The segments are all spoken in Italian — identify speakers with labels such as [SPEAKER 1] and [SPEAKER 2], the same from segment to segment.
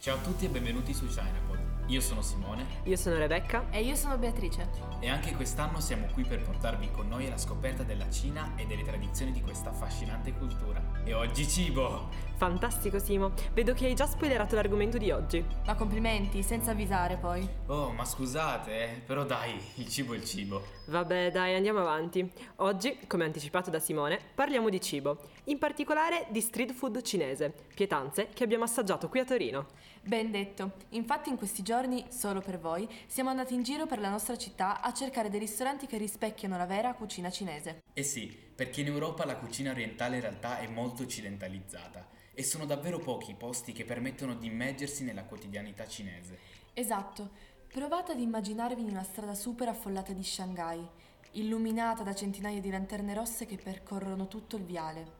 [SPEAKER 1] Ciao a tutti e benvenuti su ChinaPod. Io sono Simone
[SPEAKER 2] Io sono Rebecca.
[SPEAKER 3] E io sono Beatrice.
[SPEAKER 1] e anche quest'anno siamo qui per portarvi con noi alla scoperta della Cina e delle tradizioni di questa affascinante cultura. E oggi cibo!
[SPEAKER 2] Fantastico Simo, vedo che hai già spoilerato l'argomento di oggi.
[SPEAKER 3] Ma complimenti, senza avvisare poi.
[SPEAKER 1] Oh, ma scusate, eh, però dai, il cibo è il cibo.
[SPEAKER 2] Vabbè dai, andiamo avanti. Oggi, come anticipato da Simone, parliamo di cibo, in particolare di street food cinese, pietanze che abbiamo assaggiato qui a Torino.
[SPEAKER 3] Ben detto. Infatti in questi giorni, solo per voi, siamo andati in giro per la nostra città a cercare dei ristoranti che rispecchiano la vera cucina cinese.
[SPEAKER 1] Eh sì, perché in Europa la cucina orientale in realtà è molto occidentalizzata e sono davvero pochi i posti che permettono di immergersi nella quotidianità cinese.
[SPEAKER 3] Esatto. Provate ad immaginarvi una strada super affollata di Shanghai, illuminata da centinaia di lanterne rosse che percorrono tutto il viale.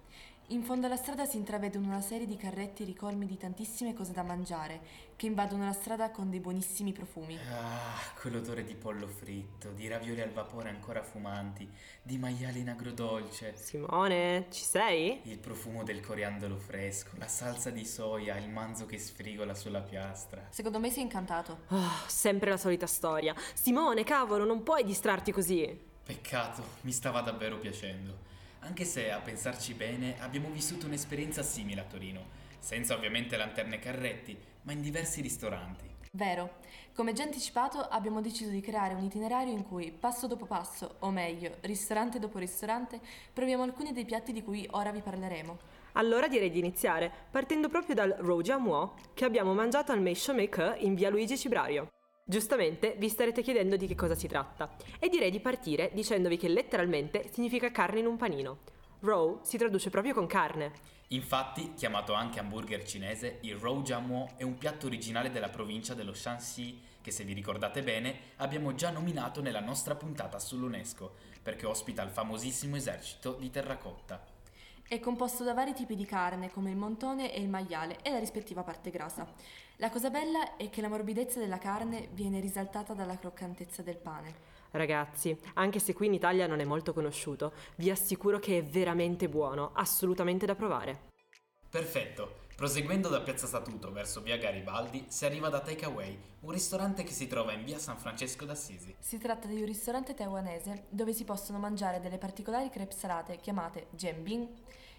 [SPEAKER 3] In fondo alla strada si intravedono una serie di carretti ricolmi di tantissime cose da mangiare, che invadono la strada con dei buonissimi profumi.
[SPEAKER 1] Ah, quell'odore di pollo fritto, di ravioli al vapore ancora fumanti, di maiali in agrodolce,
[SPEAKER 2] Simone, ci sei?
[SPEAKER 1] il profumo del coriandolo fresco, la salsa di soia, il manzo che sfrigola sulla piastra.
[SPEAKER 3] Secondo me sei incantato.
[SPEAKER 2] Oh, sempre la solita storia. Simone, cavolo, non puoi distrarti così.
[SPEAKER 1] Peccato, mi stava davvero piacendo. Anche se, a pensarci bene, abbiamo vissuto un'esperienza simile a Torino, senza ovviamente lanterne e carretti, ma in diversi ristoranti.
[SPEAKER 3] Vero. Come già anticipato, abbiamo deciso di creare un itinerario in cui, passo dopo passo, o meglio, ristorante dopo ristorante, proviamo alcuni dei piatti di cui ora vi parleremo.
[SPEAKER 2] Allora direi di iniziare, partendo proprio dal Rojiamuo che abbiamo mangiato al Meisho Make in via Luigi Cibrario. Giustamente vi starete chiedendo di che cosa si tratta e direi di partire dicendovi che letteralmente significa carne in un panino. Row si traduce proprio con carne.
[SPEAKER 1] Infatti, chiamato anche hamburger cinese, il Roujiamuo è un piatto originale della provincia dello Shanxi che, se vi ricordate bene, abbiamo già nominato nella nostra puntata sull'UNESCO, perché ospita il famosissimo esercito di terracotta.
[SPEAKER 3] È composto da vari tipi di carne, come il montone e il maiale, e la rispettiva parte grassa. La cosa bella è che la morbidezza della carne viene risaltata dalla croccantezza del pane.
[SPEAKER 2] Ragazzi, anche se qui in Italia non è molto conosciuto, vi assicuro che è veramente buono, assolutamente da provare.
[SPEAKER 1] Perfetto, proseguendo da Piazza Statuto verso via Garibaldi si arriva da Takeaway, un ristorante che si trova in via San Francesco d'Assisi.
[SPEAKER 3] Si tratta di un ristorante taiwanese dove si possono mangiare delle particolari crepe salate chiamate jianbing,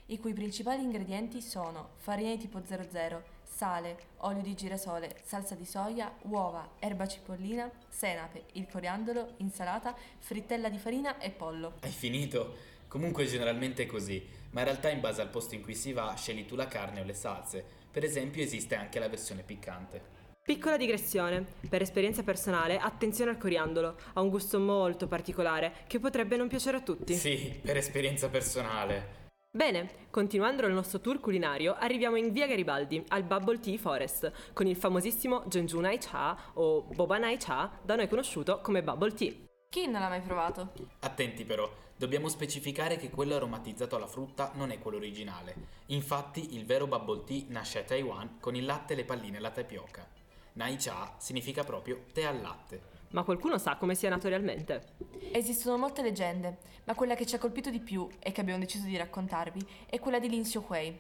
[SPEAKER 3] i cui principali ingredienti sono farina di tipo 00, sale, olio di girasole, salsa di soia, uova, erba cipollina, senape, il coriandolo, insalata, frittella di farina e pollo.
[SPEAKER 1] Hai finito? Comunque generalmente è così, ma in realtà in base al posto in cui si va scegli tu la carne o le salse. Per esempio esiste anche la versione piccante.
[SPEAKER 2] Piccola digressione. Per esperienza personale, attenzione al coriandolo. Ha un gusto molto particolare che potrebbe non piacere a tutti.
[SPEAKER 1] Sì, per esperienza personale.
[SPEAKER 2] Bene, continuando il nostro tour culinario, arriviamo in via Garibaldi, al Bubble Tea Forest, con il famosissimo Jeonju Cha o Boba Nai Cha, da noi conosciuto come Bubble Tea.
[SPEAKER 3] Chi non l'ha mai provato?
[SPEAKER 1] Attenti però, dobbiamo specificare che quello aromatizzato alla frutta non è quello originale. Infatti il vero bubble tea nasce a Taiwan con il latte e le palline alla tapioca. Nai cha significa proprio tè al latte.
[SPEAKER 2] Ma qualcuno sa come sia nato realmente?
[SPEAKER 3] Esistono molte leggende, ma quella che ci ha colpito di più e che abbiamo deciso di raccontarvi è quella di Lin Xiuhui.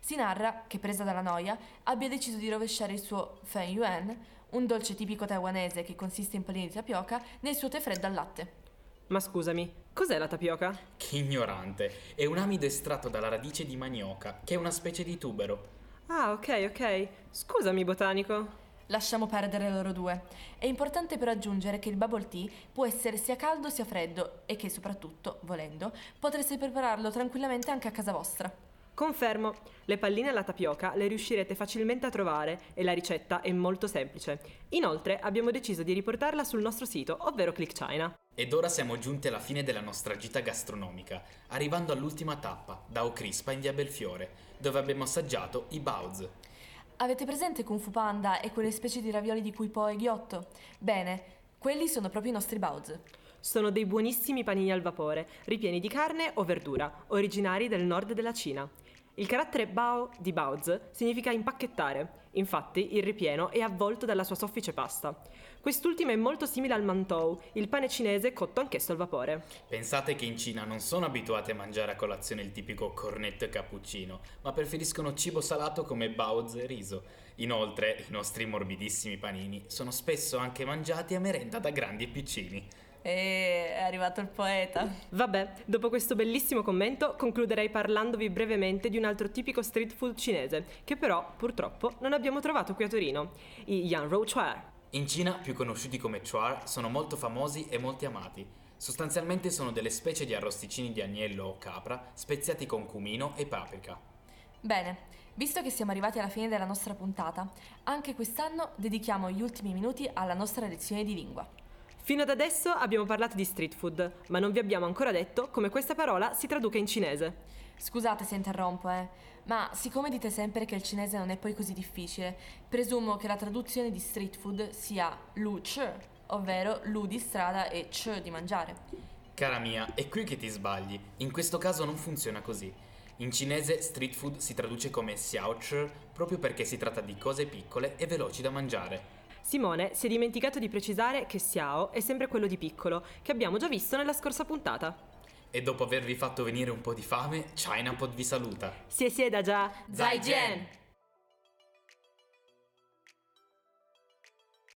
[SPEAKER 3] Si narra che, presa dalla noia, abbia deciso di rovesciare il suo Fen Yuan, un dolce tipico taiwanese che consiste in palline di tapioca, nel suo tè freddo al latte.
[SPEAKER 2] Ma scusami, cos'è la tapioca?
[SPEAKER 1] Che ignorante! È un amido estratto dalla radice di manioca, che è una specie di tubero.
[SPEAKER 2] Ah, ok, ok. Scusami, botanico.
[SPEAKER 3] Lasciamo perdere loro due. È importante però aggiungere che il bubble tea può essere sia caldo sia freddo e che soprattutto, volendo, potreste prepararlo tranquillamente anche a casa vostra.
[SPEAKER 2] Confermo, le palline alla tapioca le riuscirete facilmente a trovare e la ricetta è molto semplice. Inoltre abbiamo deciso di riportarla sul nostro sito, ovvero Click China.
[SPEAKER 1] Ed ora siamo giunti alla fine della nostra gita gastronomica, arrivando all'ultima tappa, da Ocrispa in via Belfiore, dove abbiamo assaggiato i Baozi.
[SPEAKER 3] Avete presente Kung Fu Panda e quelle specie di ravioli di cui poi ghiotto? Bene, quelli sono proprio i nostri baozi.
[SPEAKER 2] Sono dei buonissimi panini al vapore, ripieni di carne o verdura, originari del nord della Cina. Il carattere bao di Baozi significa impacchettare, infatti il ripieno è avvolto dalla sua soffice pasta. Quest'ultima è molto simile al mantou, il pane cinese cotto anch'esso al vapore.
[SPEAKER 1] Pensate che in Cina non sono abituati a mangiare a colazione il tipico cornetto e cappuccino, ma preferiscono cibo salato come baozi e riso. Inoltre, i nostri morbidissimi panini sono spesso anche mangiati a merenda da grandi e piccini.
[SPEAKER 3] E è arrivato il poeta.
[SPEAKER 2] Vabbè, dopo questo bellissimo commento concluderei parlandovi brevemente di un altro tipico street food cinese, che però purtroppo non abbiamo trovato qui a Torino, i Yan Rou Chuar.
[SPEAKER 1] In Cina, più conosciuti come chuar, sono molto famosi e molti amati. Sostanzialmente sono delle specie di arrosticini di agnello o capra speziati con cumino e paprika.
[SPEAKER 3] Bene, visto che siamo arrivati alla fine della nostra puntata, anche quest'anno dedichiamo gli ultimi minuti alla nostra lezione di lingua.
[SPEAKER 2] Fino ad adesso abbiamo parlato di street food, ma non vi abbiamo ancora detto come questa parola si traduca in cinese.
[SPEAKER 3] Scusate se interrompo, eh, ma siccome dite sempre che il cinese non è poi così difficile, presumo che la traduzione di street food sia lu ch, ovvero lu di strada e ch di mangiare.
[SPEAKER 1] Cara mia, è qui che ti sbagli. In questo caso non funziona così. In cinese street food si traduce come xiaochi proprio perché si tratta di cose piccole e veloci da mangiare.
[SPEAKER 2] Simone si è dimenticato di precisare che Xiao è sempre quello di piccolo, che abbiamo già visto nella scorsa puntata.
[SPEAKER 1] E dopo avervi fatto venire un po' di fame, Chinapod vi saluta.
[SPEAKER 2] Si sieda già.
[SPEAKER 3] Zaijian!